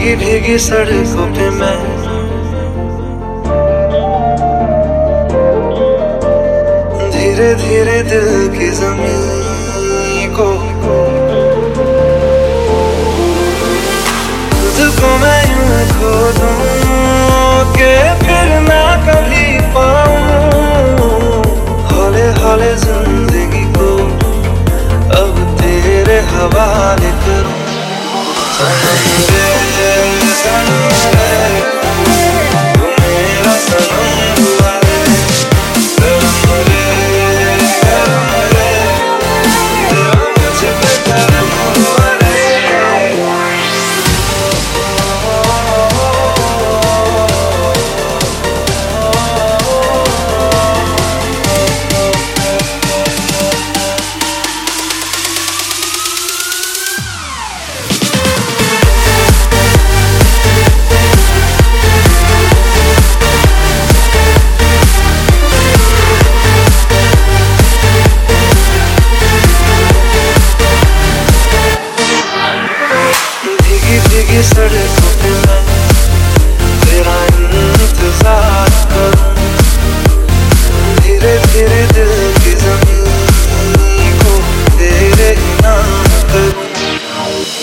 भीगी भीगी सड़कों पे मैं। धीरे धीरे दिल की ज़मीन भीगी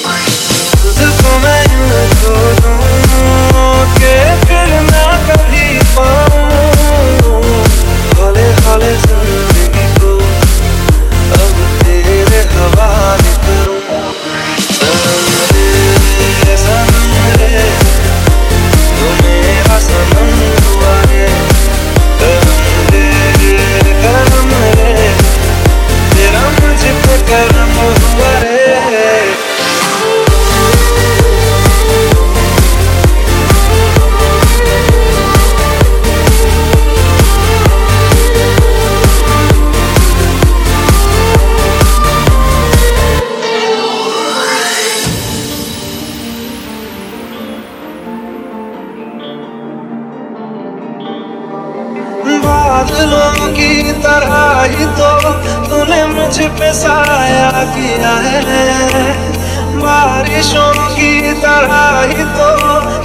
Bye. की तरह ही तो तूने मुझ पे साया किया है। बारिशों की तरह ही तो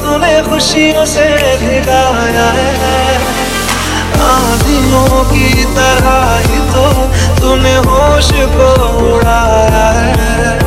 तूने खुशियों से भिगाया है। आंधियों की तरह ही तो तूने होश को उड़ाया है।